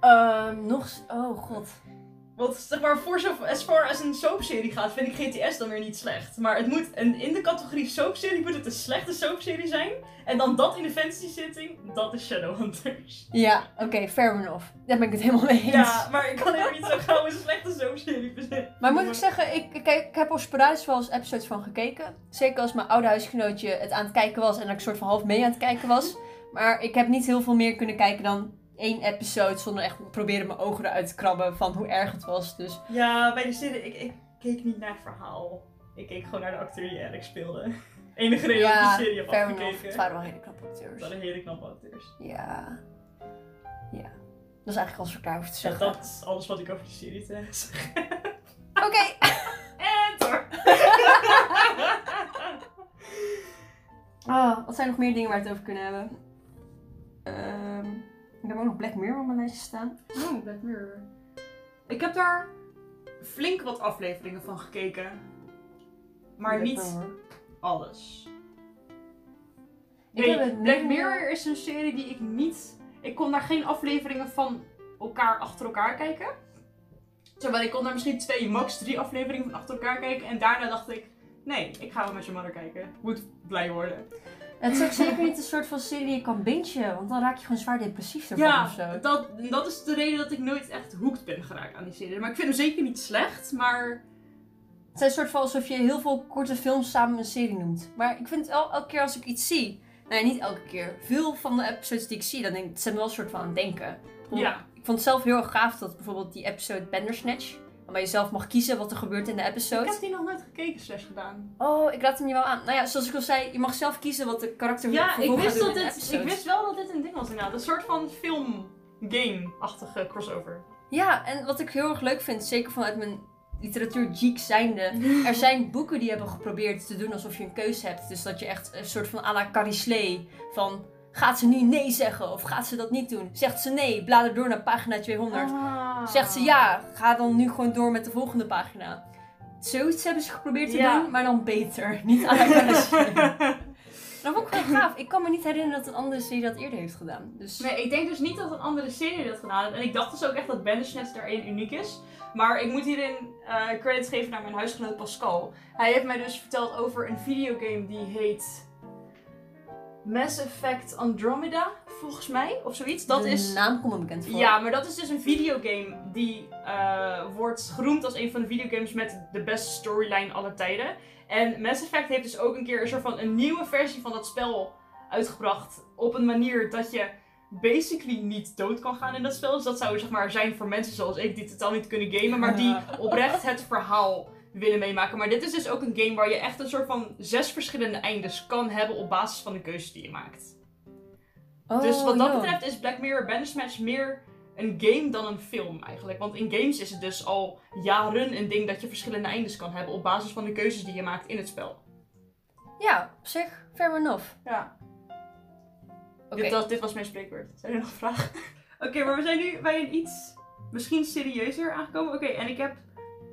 Ehm, nog... Oh, god. Want zeg maar, voor zo, as far as een soapserie gaat, vind ik GTS dan weer niet slecht. Maar het moet, en in de categorie soapserie moet het een slechte soapserie zijn. En dan dat in de fantasy setting, dat is Shadowhunters. Ja, oké, fair enough. Daar ben ik het helemaal mee eens. Ja, maar ik kan helemaal niet zo gauw een slechte soapserie verzinnen. Maar moet ik zeggen, ik, ik, ik heb er sporadisch wel eens episodes van gekeken. Zeker als mijn oude huisgenootje het aan het kijken was en ik soort van half mee aan het kijken was. Maar ik heb niet heel veel meer kunnen kijken dan één episode zonder echt proberen mijn ogen eruit te krabben van hoe erg het was. Dus Ja, bij de serie, ik, ik keek niet naar het verhaal. Ik keek gewoon naar de acteur die Alex speelde. Enige reden dat ik ja, de serie heb fair enough. afgekeken. Het waren wel hele knappe Dat acteurs. waren hele knappe acteurs. Ja. Ja. Dat is eigenlijk alles wat ik daarover te Ja, zeggen. dat is alles wat ik over die serie te zeggen. Oké. En door! Ah, wat zijn nog meer dingen waar we het over kunnen hebben? Ehm, ik heb ook nog Black Mirror op mijn lijstje staan. Oh, Black Mirror. Ik heb daar flink wat afleveringen van gekeken. Maar Black niet Mirror. alles. Ik Nee, heb het Black Mirror is een serie die ik niet... Ik kon daar geen afleveringen van elkaar achter elkaar kijken. Terwijl ik kon daar misschien twee, max drie afleveringen van achter elkaar kijken. En daarna dacht ik, nee, ik ga wel met je mother kijken. Moet blij worden. Het is ook zeker niet een soort van serie die je kan bingen, want dan raak je gewoon zwaar depressief ervan Ja, of zo. dat, dat is de reden dat ik nooit echt hooked ben geraakt aan die serie. Maar ik vind hem zeker niet slecht, maar... Het is een soort van alsof je heel veel korte films samen een serie noemt. Maar ik vind het el- elke keer als ik iets zie, nou ja, niet elke keer, veel van de episodes die ik zie, dan denk ik, het zijn wel een soort van aan het denken. Ja. Ik vond het zelf heel erg gaaf dat bijvoorbeeld die episode Bandersnatch, waarbij je zelf mag kiezen wat er gebeurt in de Ik episode. heb die nog nooit gekeken slash gedaan. Oh, ik raad hem je wel aan. Nou ja, zoals ik al zei, je mag zelf kiezen wat de karakter Ja, ik wist, dat dit, ik wist wel dat dit een ding was inderdaad. Een soort van film-game-achtige crossover. Ja, en wat ik heel erg leuk vind, zeker vanuit mijn literatuur geek zijnde, er zijn boeken die hebben geprobeerd te doen alsof je een keuze hebt. Dus dat je echt een soort van à la Carrie Slee, van gaat ze nu nee zeggen of gaat ze dat niet doen? Zegt ze nee, blader door naar pagina 200. Ah. Zegt ze ja, ga dan nu gewoon door met de volgende pagina. Zoiets hebben ze geprobeerd te Ja. doen, maar dan beter. Niet Carrie Slee. Dat vond ik wel gaaf. Ik kan me niet herinneren dat een andere serie dat eerder heeft gedaan. Dus Nee, ik denk dus niet dat een andere serie dat gedaan heeft. En ik dacht dus ook echt dat Bandersnatch daarin uniek is. Maar ik moet hierin eh, credits geven naar mijn huisgenoot Pascal. Hij heeft mij dus verteld over een videogame die heet... Mass Effect Andromeda, volgens mij. Of zoiets. Dat de is... naam komt me bekend voor. Ja, maar dat is dus een videogame die eh, wordt geroemd als een van de videogames met de beste storyline aller tijden. En Mass Effect heeft dus ook een keer een soort van een nieuwe versie van dat spel uitgebracht. Op een manier dat je basically niet dood kan gaan in dat spel. Dus dat zou zeg maar zijn voor mensen zoals ik die totaal niet kunnen gamen, maar die oprecht het verhaal willen meemaken. Maar dit is dus ook een game waar je echt een soort van zes verschillende eindes kan hebben op basis van de keuzes die je maakt. Oh, Dus wat dat betreft is Black Mirror Bandersnatch meer een game dan een film eigenlijk. Want in games is het dus al jaren een ding dat je verschillende eindes kan hebben op basis van de keuzes die je maakt in het spel. Ja, op zich, fair enough. Ja. Oké. Dit, was- dit was mijn spreekwoord. Zijn er nog vragen? Oké, maar we zijn nu bij een iets misschien serieuzer aangekomen. Oké, en ik heb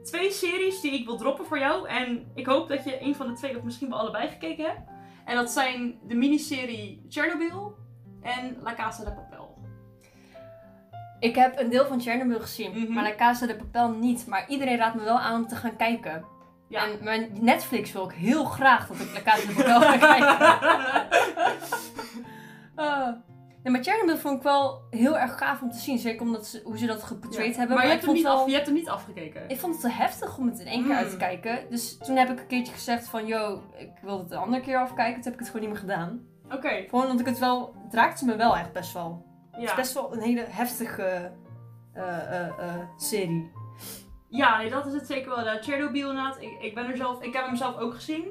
twee series die ik wil droppen voor jou. En ik hoop dat je een van de twee of misschien wel allebei gekeken hebt. En dat zijn de miniserie Chernobyl en La Casa de Papel. Ik heb een deel van Chernobyl gezien, Mhm. maar La Casa de Papel niet. Maar iedereen raadt me wel aan om te gaan kijken. Ja. En mijn Netflix wil ik heel graag dat ik La Casa de Papel ga kijken. Ah. Nee, maar Chernobyl vond ik wel heel erg gaaf om te zien. Zeker omdat ze, hoe ze dat geportrayed hebben. Maar je hebt, hem niet wel- af, je hebt hem niet afgekeken. Ik vond het te heftig om het in één keer Mm. uit te kijken. Dus toen heb ik een keertje gezegd van... Yo, ik wil het een andere keer afkijken. Toen heb ik het gewoon niet meer gedaan. Oké, Gewoon omdat ik het wel... Het raakte me wel echt best wel. Het is ja. best wel een hele heftige eh, eh, eh, serie. Ja, nee, dat is het zeker wel. Ja, Chernobyl inderdaad. Ik, ik ben er zelf, ik heb hem zelf ook gezien.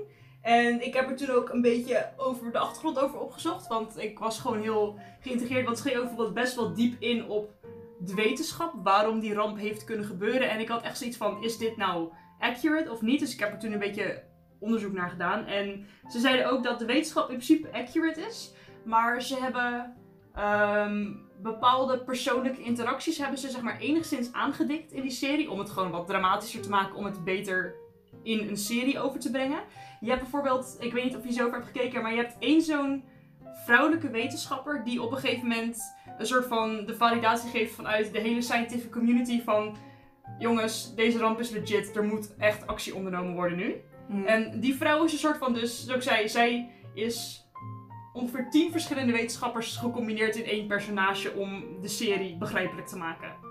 En ik heb er toen ook een beetje over de achtergrond over opgezocht. Want ik was gewoon heel geïntegreerd. Want het ging ook best wel diep in op de wetenschap. Waarom die ramp heeft kunnen gebeuren. En ik had echt zoiets van, is dit nou accurate of niet? Dus ik heb er toen een beetje onderzoek naar gedaan. En ze zeiden ook dat de wetenschap in principe accurate is. Maar ze hebben Ehm, bepaalde persoonlijke interacties hebben ze zeg maar enigszins aangedikt in die serie. Om het gewoon wat dramatischer te maken, om het beter in een serie over te brengen. Je hebt bijvoorbeeld, ik weet niet of je zo over hebt gekeken, maar je hebt één zo'n vrouwelijke wetenschapper die op een gegeven moment een soort van de validatie geeft vanuit de hele scientific community van jongens, deze ramp is legit, er moet echt actie ondernomen worden nu. Hm. En die vrouw is een soort van, dus zoals ik zei, zij is ongeveer tien verschillende wetenschappers gecombineerd in één personage om de serie begrijpelijk te maken.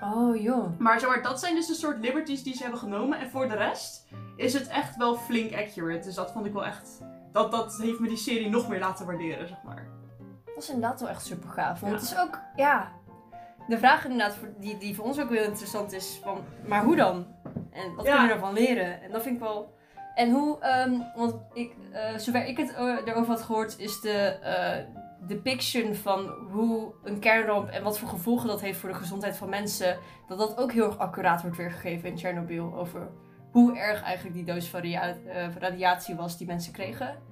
Oh joh. Maar, zeg maar dat zijn dus de soort liberties die ze hebben genomen. En voor de rest is het echt wel flink accurate. Dus dat vond ik wel echt. Dat, dat heeft me die serie nog meer laten waarderen, zeg maar. Dat is inderdaad wel echt super gaaf. Want Ja. het is ook, ja. De vraag inderdaad, voor- die, die voor ons ook heel interessant is: van, maar hoe dan? En wat Ja. kunnen we ervan leren? En dat vind ik wel. En hoe, ehm, want ik, eh, zover ik het eh, erover had gehoord, is de eh, depiction van hoe een kernramp en wat voor gevolgen dat heeft voor de gezondheid van mensen, dat dat ook heel erg accuraat wordt weergegeven in Tsjernobyl. Over hoe erg eigenlijk die doos van eh, radiatie was die mensen kregen.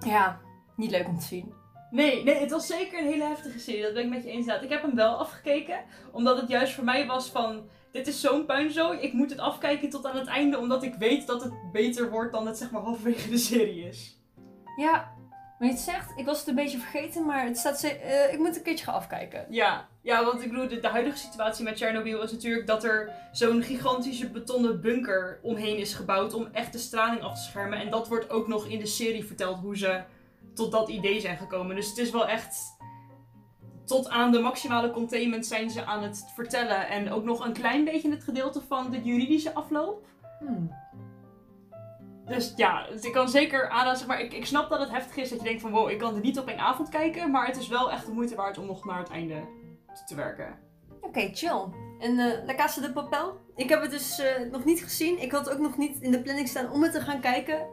Ja, niet leuk om te zien. Nee, nee, het was zeker een hele heftige serie. Dat ben ik met je eens. inderdaad. Ik heb hem wel afgekeken. Omdat het juist voor mij was van... Dit is zo'n puinzooi. Ik moet het afkijken tot aan het einde. Omdat ik weet dat het beter wordt dan het zeg maar halverwege de serie is. Ja, maar je het zegt, ik was het een beetje vergeten, maar het staat ze- eh, ik moet een keertje gaan afkijken. Ja, ja want ik bedoel, de, de huidige situatie met Chernobyl is natuurlijk dat er zo'n gigantische betonnen bunker omheen is gebouwd om echt de straling af te schermen. En dat wordt ook nog in de serie verteld hoe ze tot dat idee zijn gekomen. Dus het is wel echt. Tot aan de maximale containment zijn ze aan het vertellen. En ook nog een klein beetje het gedeelte van de juridische afloop. Hmm. Dus ja, dus ik kan zeker aanraden, zeg maar, ik, ik snap dat het heftig is dat je denkt van wow, ik kan er niet op één avond kijken. Maar het is wel echt de moeite waard om nog naar het einde te, te werken. Oké, chill. En eh La Casa de Papel? Ik heb het dus eh, nog niet gezien. Ik had ook nog niet in de planning staan om het te gaan kijken.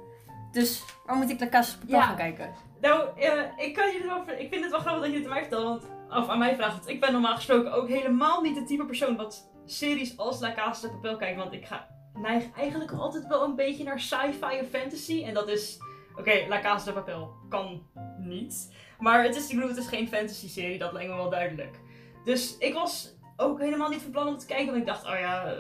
Dus waar moet ik La Casa de Papel Ja. gaan kijken? Nou, eh, ik kan je. Ik vind het wel grappig dat je het aan mij vertelt, want. Of aan mij vraagt. Ik ben normaal gesproken ook helemaal niet het type persoon wat series als La Casa de Papel kijkt. Want ik ga neig eigenlijk altijd wel een beetje naar sci-fi en fantasy. En dat is. Oké, La Casa de Papel kan niet. Maar het is, ik bedoel, het is geen fantasy serie, dat lijkt me wel duidelijk. Dus ik was ook helemaal niet van plan om te kijken. Want ik dacht, oh ja,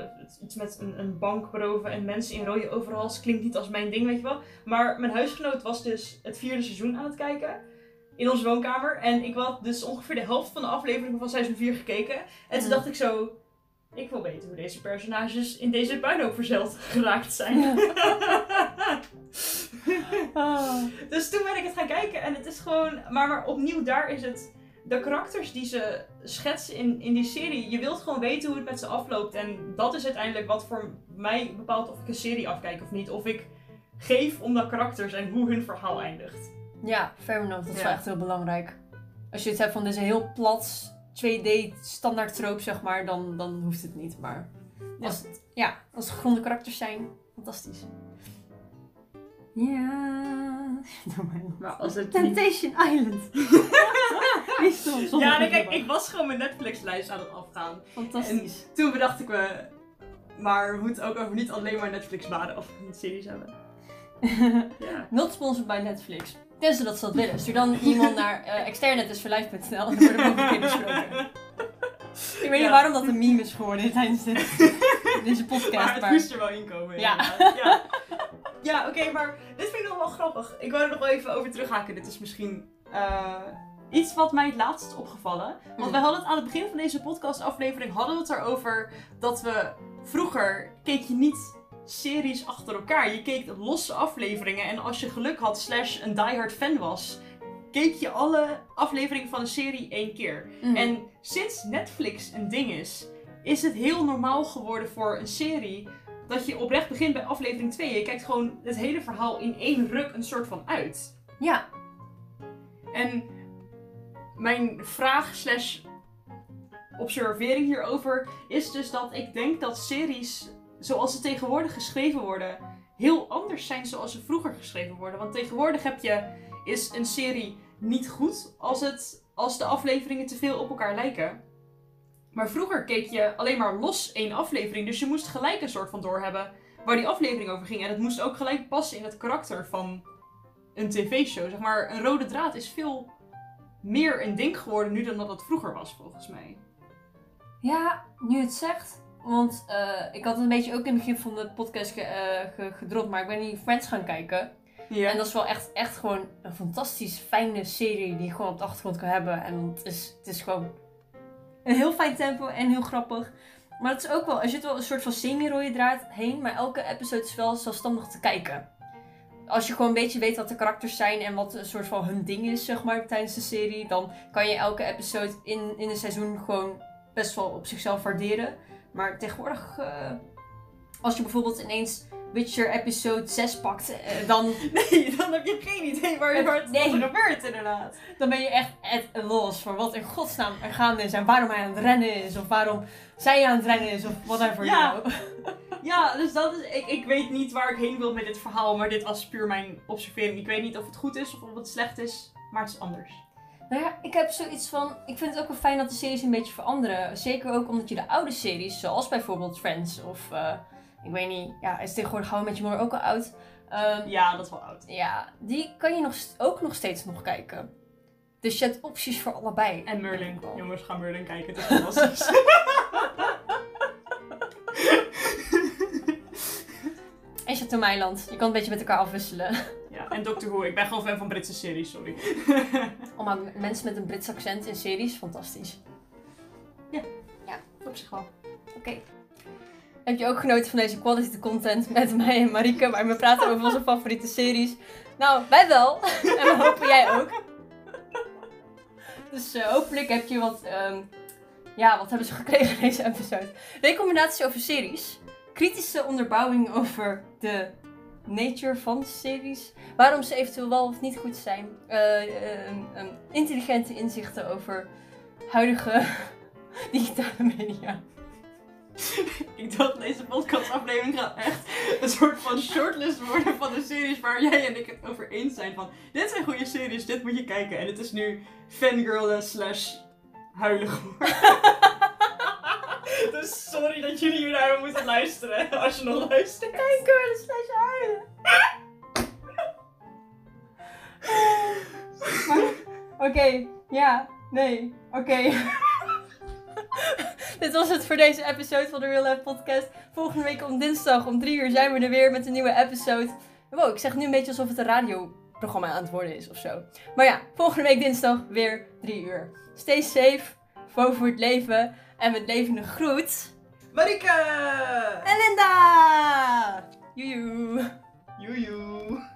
iets met een, een bank beroven en mensen in rode overals klinkt niet als mijn ding, weet je wel. Maar mijn huisgenoot was dus het vierde seizoen aan het kijken. In onze woonkamer. En ik had dus ongeveer de helft van de afleveringen van seizoen 4 gekeken. En toen Mm. dacht ik zo... Ik wil weten hoe deze personages in deze puinhoop verzeld geraakt zijn. dus toen ben ik het gaan kijken. En het is gewoon... Maar, maar opnieuw daar is het... De karakters die ze schetsen in, in die serie. Je wilt gewoon weten hoe het met ze afloopt. En dat is uiteindelijk wat voor mij bepaalt of ik een serie afkijk of niet. Of ik geef om de karakters en hoe hun verhaal eindigt. Ja, fair enough. Dat is wel echt heel belangrijk. Als je het hebt van een heel plat 2D standaard troop, zeg maar, dan, dan hoeft het niet. Maar als het, ja, als het gegronde karakters zijn, fantastisch. Ja. Maar als het Temptation Island. Niet stom, zonder Ja, nee, kijk, ik was gewoon mijn Netflix-lijst aan het afgaan. Fantastisch. Toen bedacht ik me, maar we moeten ook over niet alleen maar Netflix-baden of series hebben. Ja. Not sponsored by Netflix. Tenzij dat ze dat willen. Stuur dan iemand naar uh, en dan worden we ook een keer besproken. Ik weet niet waarom dat een meme is geworden tijdens dit, deze podcast. Maar het Maar, moest er wel inkomen. Ja. Ja, ja oké, maar dit vind ik nog wel grappig. Ik wou er nog wel even over terughaken. Dit is misschien eh, iets wat mij het laatst is opgevallen. Want Mm. we hadden het aan het begin van deze podcastaflevering hadden we het erover dat we vroeger keek je niet series achter elkaar. Je keek losse afleveringen en als je geluk had slash een diehard fan was, keek je alle afleveringen van een serie één keer. Mm. En sinds Netflix een ding is, is het heel normaal geworden voor een serie dat je oprecht begint bij aflevering 2. Je kijkt gewoon het hele verhaal in één ruk een soort van uit. ja, En mijn vraag slash observering hierover is dus dat ik denk dat series zoals ze tegenwoordig geschreven worden heel anders zijn zoals ze vroeger geschreven worden. Want tegenwoordig heb je, is een serie niet goed als, het, als de afleveringen te veel op elkaar lijken. Maar vroeger keek je alleen maar los één aflevering. Dus je moest gelijk een soort van doorhebben waar die aflevering over ging. En het moest ook gelijk passen in het karakter van een tv-show. Zeg maar, een rode draad is veel meer een ding geworden nu dan dat het vroeger was, volgens mij. Ja, nu het zegt. Want eh, ik had het een beetje ook in het begin van de podcast ge, eh, ge- gedropt, maar ik ben die Friends gaan kijken. Ja. En dat is wel echt, echt gewoon een fantastisch fijne serie die je gewoon op de achtergrond kan hebben. En het is, het is gewoon een heel fijn tempo en heel grappig. Maar het is ook wel, er zit wel een soort van semi-rode draad heen, maar elke episode is wel zelfstandig te kijken. Als je gewoon een beetje weet wat de karakters zijn en wat een soort van hun ding is, zeg maar, tijdens de serie, dan kan je elke episode in, in een seizoen gewoon best wel op zichzelf waarderen. Maar tegenwoordig, eh, als je bijvoorbeeld ineens Witcher episode 6 pakt, eh, dan Nee, dan heb je geen idee waar, waar het Nee. gebeurt, inderdaad. dan ben je echt at a loss voor wat in godsnaam er gaande is en waarom hij aan het rennen is of waarom zij aan het rennen is of whatever. Ja. know. Ja, dus dat is. Ik, ik weet niet waar ik heen wil met dit verhaal, maar dit was puur mijn observering. Ik weet niet of het goed is of of het slecht is, maar het is anders. Nou ja, ik heb zoiets van, ik vind het ook wel fijn dat de series een beetje veranderen. Zeker ook omdat je de oude series, zoals bijvoorbeeld Friends of, eh, ik weet niet, ja, is tegenwoordig I Met Your Mother ook al oud. Ehm, Ja, dat is wel oud. ja, die kan je nog, ook nog steeds nog kijken. Dus je hebt opties voor allebei. En Merlin. Jongens, ga Merlin kijken. Het is fantastisch. En Chateau Meiland, je kan het een beetje met elkaar afwisselen. Ja, en Doctor Who. Ik ben gewoon fan van Britse series, sorry. Allemaal m- mensen met een Brits accent in series, fantastisch. Op zich wel. Oké. Heb je ook genoten van deze quality content met mij en Marike, waar we praten over onze favoriete series? Nou, wij wel. en we hopen jij ook. Dus eh, hopelijk heb je wat, ehm, ja, wat hebben ze gekregen in deze episode? Recommendaties over series. Kritische onderbouwing over de nature van series. Waarom ze eventueel wel of niet goed zijn. Eh, eh, intelligente inzichten over huidige digitale media. Ik dacht, deze podcastaflevering gaat echt een soort van shortlist worden van de series waar jij en ik het over eens zijn. Van, dit zijn goede series, dit moet je kijken. En het is nu fangirlen slash geworden. dus sorry dat jullie hier naar moeten luisteren, als je nog luistert. Kijken, slash huilen. Maar, Oké, ja, nee, oké. Dit was het voor deze episode van de Real Life Podcast. Volgende week om dinsdag om 3 uur zijn we er weer met een nieuwe episode. Wow, ik zeg nu een beetje alsof het een radioprogramma aan het worden is of zo. Maar ja, volgende week dinsdag weer 3 uur. Stay safe, voor het leven en met levende groet. Marike! En Linda! Joejoe! Joejoe!